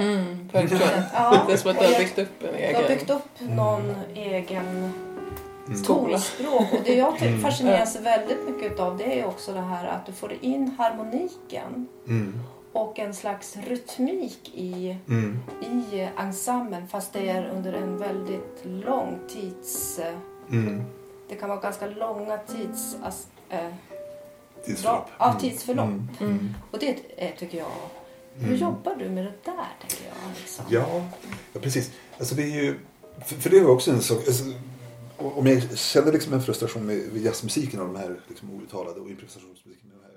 egentligen. Ja, Det är som att du har jag- byggt upp en Du har egen... byggt upp någon egen Mm. tonspråk. Och det jag tycker Mm. fascineras väldigt mycket av det är också det här att du får in harmoniken Mm. och en slags rytmik i, Mm. i ensemblen fast det är under en väldigt lång tids... eh, Mm. Det kan vara ganska långa tids... eh, Tidsförlopp. Ja, Mm. tidsförlopp. Mm. Mm. Och det är, tycker jag... Hur Mm. jobbar du med det där, tänker jag? Liksom? Ja, ja, precis. Alltså det är ju, för, för det var också en sak. Alltså, om jag kände liksom en frustration med, med jazzmusiken och de här liksom, outtalade och improvisationsmusiken. Med de här